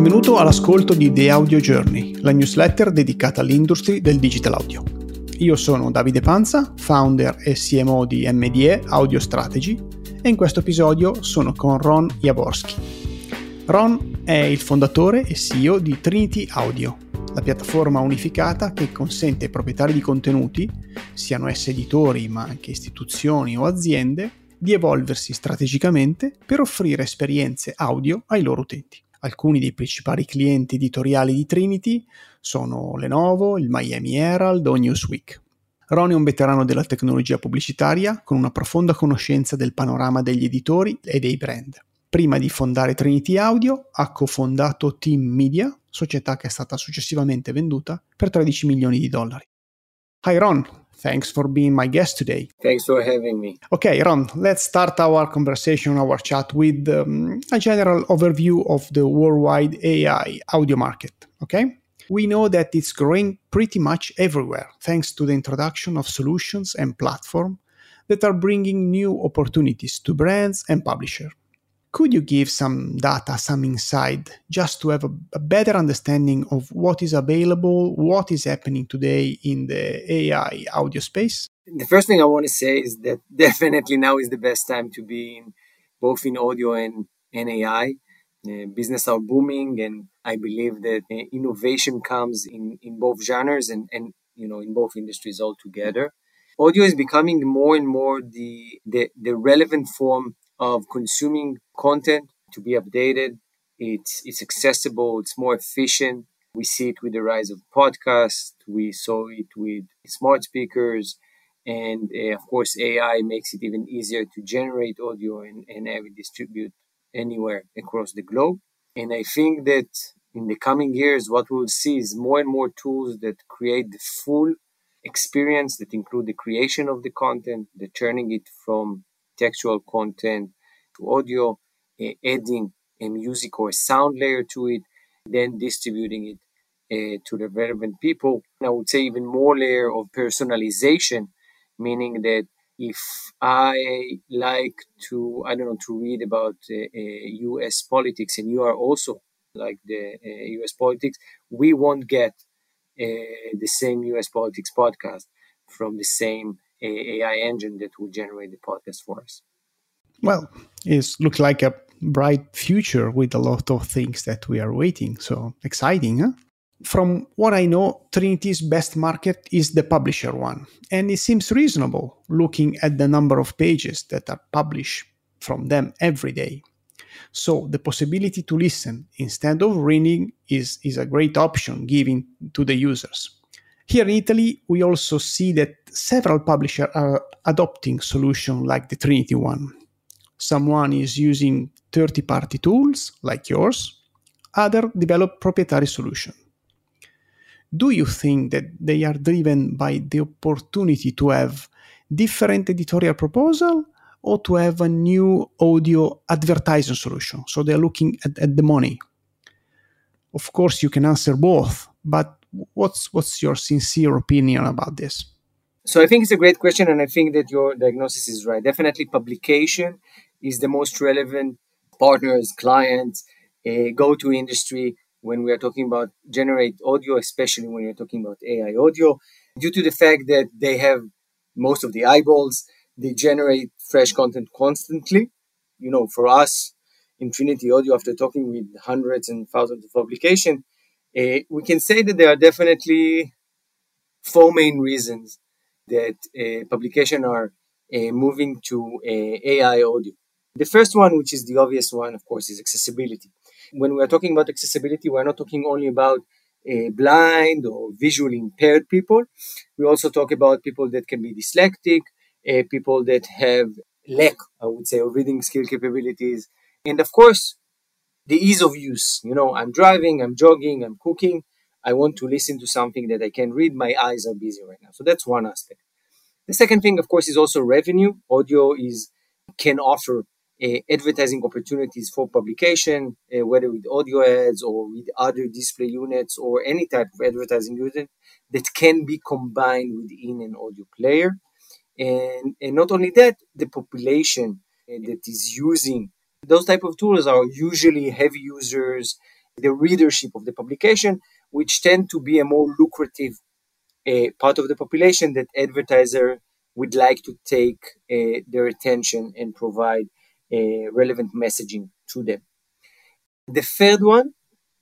Benvenuto all'ascolto di The Audio Journey, la newsletter dedicata all'industry del digital audio. Io sono Davide Panza, founder e CMO di MDE Audio Strategy e in questo episodio sono con Ron Jaworski. Ron è il fondatore e CEO di Trinity Audio, la piattaforma unificata che consente ai proprietari di contenuti, siano essi editori ma anche istituzioni o aziende, di evolversi strategicamente per offrire esperienze audio ai loro utenti. Alcuni dei principali clienti editoriali di Trinity sono Lenovo, il Miami Herald o Newsweek. Ron è un veterano della tecnologia pubblicitaria con una profonda conoscenza del panorama degli editori e dei brand. Prima di fondare Trinity Audio ha cofondato Team Media, società che è stata successivamente venduta per 13 milioni di dollari. Hi Ron, Thanks for being my guest today. Thanks for having me. Okay, Ron, let's start our conversation, our chat with um, a general overview of the worldwide AI audio market. Okay? We know that it's growing pretty much everywhere thanks to the introduction of solutions and platforms that are bringing new opportunities to brands and publishers. Could you give some data, some insight, just to have a, a, better understanding of what is available, what is happening today in the AI audio space? The first thing I want to say is that definitely now is the best time to be in both in audio and, and AI. Uh, business are booming, and I believe that uh, innovation comes in, in both genres and, and you know in both industries altogether. Audio is becoming more and more the, the, the relevant form of consuming content to be updated. It's, it's accessible, it's more efficient. We see it with the rise of podcasts, we saw it with smart speakers, and uh, of course, AI makes it even easier to generate audio and, and have it distribute anywhere across the globe. And I think that in the coming years, what we'll see is more and more tools that create the full experience that include the creation of the content, the turning it from textual content to audio, uh, adding a music or a sound layer to it, then distributing it uh, to the relevant people. And I would say even more layer of personalization, meaning that if I like to, I don't know, to read about uh, U.S. politics, and you are also like the U.S. politics, we won't get the same U.S. politics podcast from the same AI engine that will generate the podcast for us. Well, it looks like a bright future with a lot of things that we are waiting. So exciting, huh? From what I know, Trinity's best market is the publisher one, and it seems reasonable looking at the number of pages that are published from them every day. So the possibility to listen instead of reading is, is a great option given to the users. Here in Italy, we also see that several publishers are adopting solutions like the Trinity one. Someone is using third-party tools like yours, other develop proprietary solution. Do you think that they are driven by the opportunity to have different editorial proposal or to have a new audio advertising solution? So they're looking at, at the money. Of course, you can answer both, but what's what's your sincere opinion about this? So I think it's a great question, and I think that your diagnosis is right. Definitely, publication is the most relevant partners, clients, go to industry when we are talking about generate audio, especially when you're talking about AI audio, due to the fact that they have most of the eyeballs, they generate fresh content constantly. You know, for us in Trinity Audio, after talking with hundreds and thousands of publications, uh, we can say that there are definitely four main reasons that uh, publication are uh, moving to AI audio. The first one, which is the obvious one, of course, is accessibility. When we are talking about accessibility, we're not talking only about blind or visually impaired people. We also talk about people that can be dyslexic, uh, people that have lack, I would say, of reading skill capabilities, and of course, the ease of use. You know, I'm driving, I'm jogging, I'm cooking. I want to listen to something that I can read. My eyes are busy right now. So that's one aspect. The second thing, of course, is also revenue. Audio is can offer uh, advertising opportunities for publication, uh, whether with audio ads or with other display units or any type of advertising unit that can be combined within an audio player. And, and not only that, the population uh, that is using those type of tools are usually heavy users the readership of the publication, which tend to be a more lucrative uh, part of the population that advertiser would like to take uh, their attention and provide uh, relevant messaging to them. The third one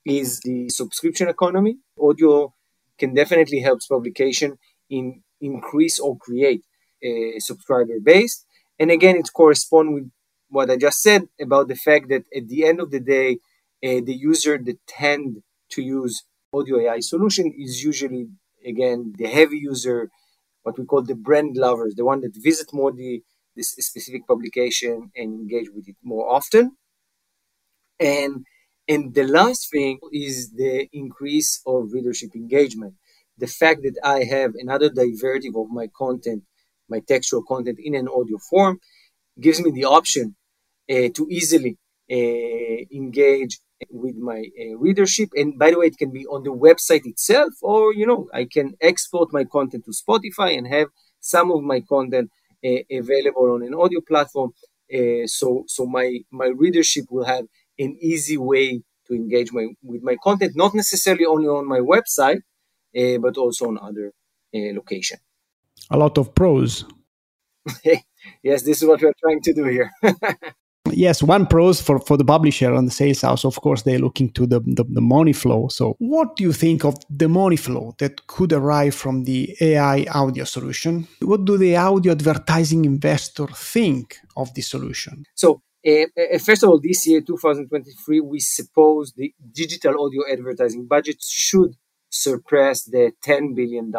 is the subscription economy. Audio can definitely help publication in increase or create a subscriber base. And again, it corresponds with what I just said about the fact that at the end of the day, uh, the user that tend to use audio AI solution is usually again the heavy user, what we call the brand lovers, the one that visit more the this specific publication and engage with it more often. And and the last thing is the increase of readership engagement. The fact that I have another derivative of my content, my textual content in an audio form, gives me the option uh, to easily uh, engage with my uh, readership. And by the way, it can be on the website itself, or you know, I can export my content to Spotify and have some of my content available on an audio platform. so, so my my readership will have an easy way to engage my, with my content, not necessarily only on my website, uh, but also on other uh, location. A lot of pros. yes, this is what we're trying to do here. yes, one pros for, for the publisher and the sales house, of course, they're looking to the, the, the, money flow. So, what do you think of the money flow that could arrive from the AI audio solution? What do the audio advertising investor think of the solution? So, uh, first of all, this year, 2023, we suppose the digital audio advertising budget should surpass the $10 billion,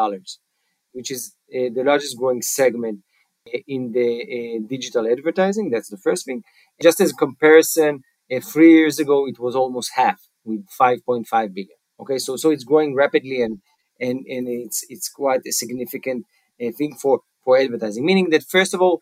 which is uh, the largest growing segment in the digital advertising. That's the first thing. Just as a comparison, three years ago, it was almost half with 5.5 billion. Okay, so so it's growing rapidly and and and it's it's quite a significant uh, thing for for advertising. Meaning that first of all,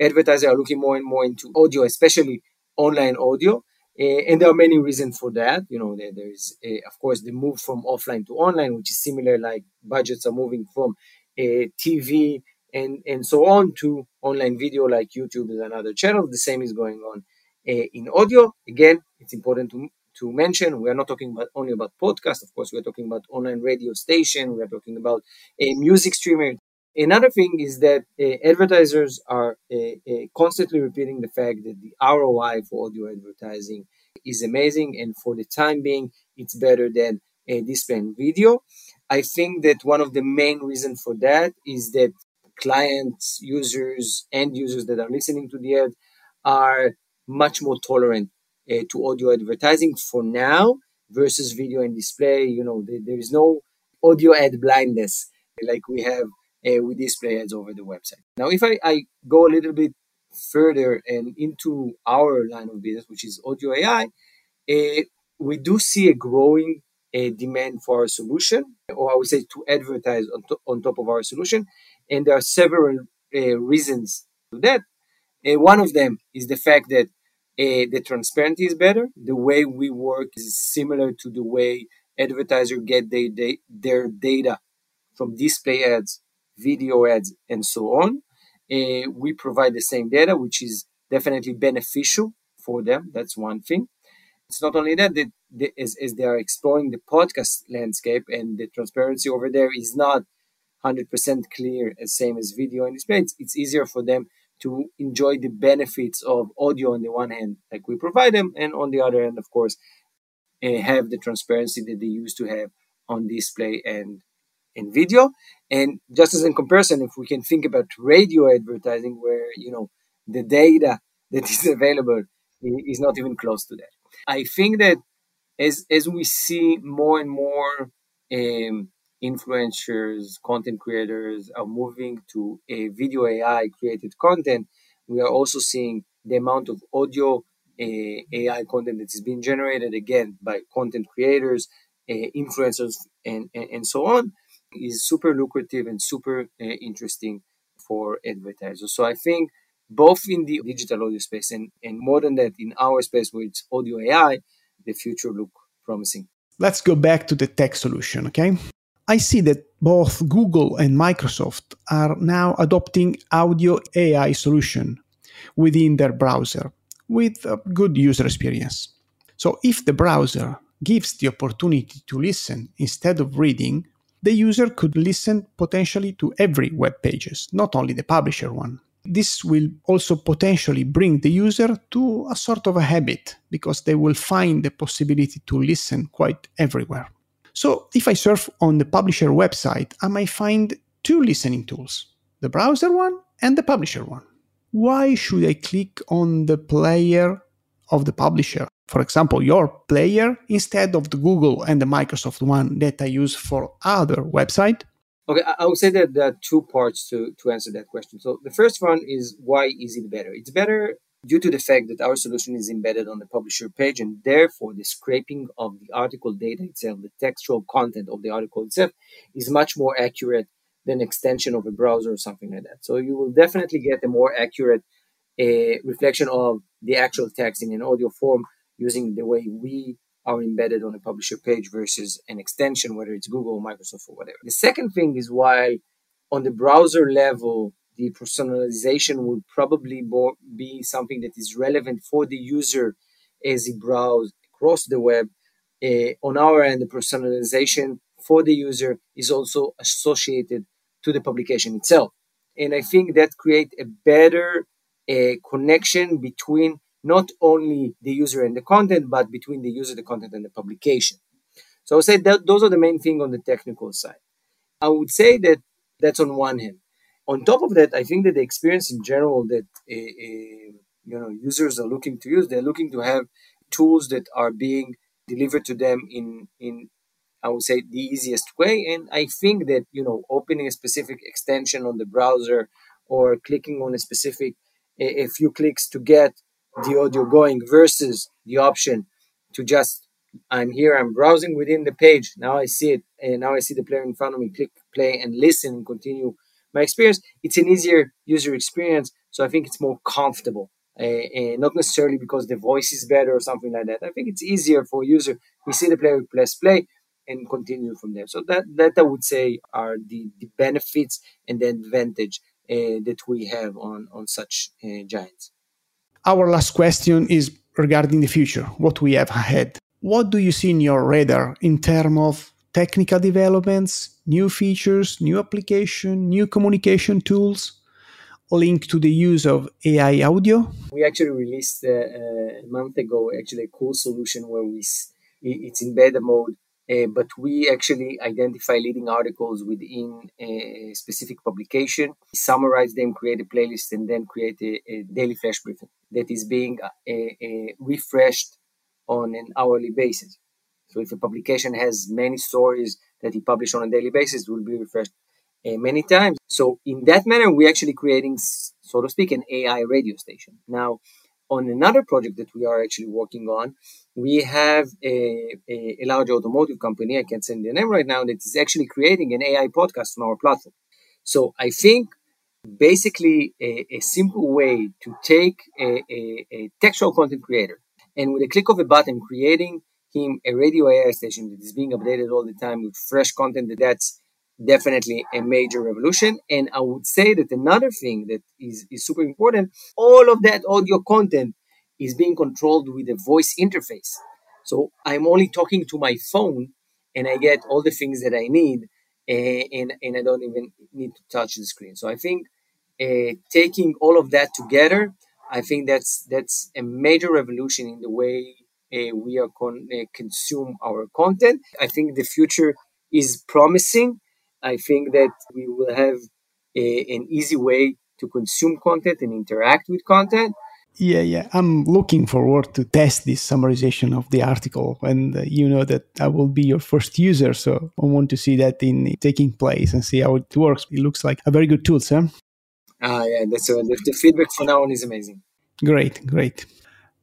advertisers are looking more and more into audio, especially online audio. Uh, and there are many reasons for that. You know, there, there is, of course, the move from offline to online, which is similar, like budgets are moving from uh, TV and, and so on to online video, like YouTube is another channel. The same is going on uh, in audio. Again, it's important to, to mention we are not talking about only about podcast. Of course, we are talking about online radio station. We are talking about a music streamer. Another thing is that uh, advertisers are constantly repeating the fact that the ROI for audio advertising is amazing, and for the time being, it's better than a display and video. I think that one of the main reasons for that is that clients, users, end users that are listening to the ad are much more tolerant uh, to audio advertising for now versus video and display. You know, there, there is no audio ad blindness like we have uh, with display ads over the website. Now, if I, I go a little bit further and into our line of business, which is audio AI, uh, we do see a growing demand for our solution, or I would say to advertise on, to- on top of our solution. And there are several uh, reasons to that. Uh, one of them is the fact that uh, the transparency is better. The way we work is similar to the way advertisers get they, they, their data from display ads video ads, and so on. Uh, we provide the same data, which is definitely beneficial for them. That's one thing. It's not only that, that they, as, as they are exploring the podcast landscape and the transparency over there is not 100% clear as same as video and display, it's, it's easier for them to enjoy the benefits of audio on the one hand, like we provide them, and on the other hand, of course, uh, have the transparency that they used to have on display and in video. And just as in comparison, if we can think about radio advertising, where you know the data that is available is not even close to that. I think that as as we see more and more um, influencers, content creators are moving to a video AI created content, we are also seeing the amount of audio uh, AI content that is being generated again by content creators, uh, influencers, and, and, and so on is super lucrative and super uh, interesting for advertisers. So I think both in the digital audio space and, and more than that in our space where it's audio AI, the future look promising. Let's go back to the tech solution, okay? I see that both Google and Microsoft are now adopting audio AI solution within their browser with a good user experience. So if the browser gives the opportunity to listen instead of reading, the user could listen potentially to every web pages, not only the publisher one. This will also potentially bring the user to a sort of a habit because they will find the possibility to listen quite everywhere. So if I surf on the publisher website, I might find two listening tools the browser one and the publisher one. Why should I click on the player of the publisher? For example, your player instead of the Google and the Microsoft one that I use for other website? Okay, I would say that there are two parts to, to answer that question. So the first one is why is it better? It's better due to the fact that our solution is embedded on the publisher page and therefore the scraping of the article data itself, the textual content of the article itself is much more accurate than extension of a browser or something like that. So you will definitely get a more accurate uh, reflection of the actual text in an audio form using the way we are embedded on a publisher page versus an extension, whether it's Google, or Microsoft, or whatever. The second thing is while on the browser level, the personalization would probably be something that is relevant for the user as he browses across the web. Uh, on our end, the personalization for the user is also associated to the publication itself. And I think that creates a better uh, connection between not only the user and the content, but between the user, the content, and the publication. So I would say that those are the main thing on the technical side. I would say that that's on one hand. On top of that, I think that the experience in general that uh, uh, you know users are looking to use, they're looking to have tools that are being delivered to them in in I would say the easiest way. And I think that you know opening a specific extension on the browser or clicking on a specific a, a few clicks to get the audio going versus the option to just I'm here, I'm browsing within the page. Now I see it, and now I see the player in front of me. Click play and listen and continue my experience. It's an easier user experience, so I think it's more comfortable. Uh, not necessarily because the voice is better or something like that. I think it's easier for user. We see the player press play and continue from there. So that that I would say are the, the benefits and the advantage uh, that we have on on such giants. Our last question is regarding the future, what we have ahead. What do you see in your radar in terms of technical developments, new features, new application, new communication tools linked to the use of AI audio? We actually released uh, a month ago actually a cool solution where we it's in beta mode uh, but we actually identify leading articles within a specific publication, summarize them, create a playlist, and then create a, a daily flash briefing that is being uh, refreshed on an hourly basis. So if a publication has many stories that he publishes on a daily basis, it will be refreshed uh, many times. So in that manner, we're actually creating, so to speak, an AI radio station. Now, on another project that we are actually working on, we have a, a, a, large automotive company, I can't say the name right now, that is actually creating an AI podcast on our platform. So I think basically a, a simple way to take a, textual content creator and with a click of a button creating him a radio AI station that is being updated all the time with fresh content that that's definitely a major revolution. And I would say that another thing that is, is super important, all of that audio content is being controlled with a voice interface. So I'm only talking to my phone and I get all the things that I need and, and, I don't even need to touch the screen. So I think uh, taking all of that together, I think that's that's a major revolution in the way we are con- uh, consume our content. I think the future is promising I think that we will have a, an easy way to consume content and interact with content. Yeah, yeah. I'm looking forward to test this summarization of the article, and uh, you know that I will be your first user, so I want to see that in taking place and see how it works. It looks like a very good tool, sir. Ah, yeah. That's uh, the, the feedback for now on is amazing. Great, great.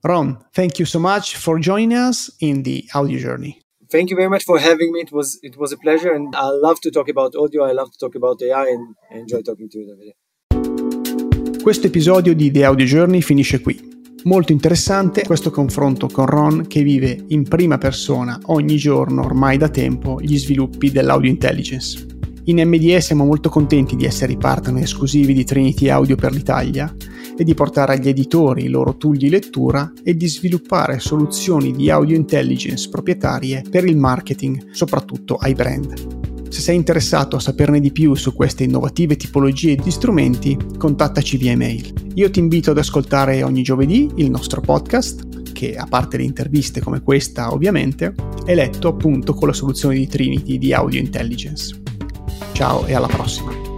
Ron, thank you so much for joining us in the audio journey thank you very much for having me. It was it was a pleasure, and I love to talk about audio. I love to talk about AI, and I enjoy talking to you every Questo episodio di The Audio Journey finisce qui. Molto interessante questo confronto con Ron che vive in prima persona ogni giorno ormai da tempo gli sviluppi dell'audio intelligence. In MDE siamo molto contenti di essere i partner esclusivi di Trinity Audio per l'Italia e di portare agli editori i loro tool di lettura e di sviluppare soluzioni di audio intelligence proprietarie per il marketing, soprattutto ai brand. Se sei interessato a saperne di più su queste innovative tipologie di strumenti, contattaci via email. Io ti invito ad ascoltare ogni giovedì il nostro podcast, che a parte le interviste come questa ovviamente, è letto appunto con la soluzione di Trinity di Audio Intelligence. Ciao e alla prossima!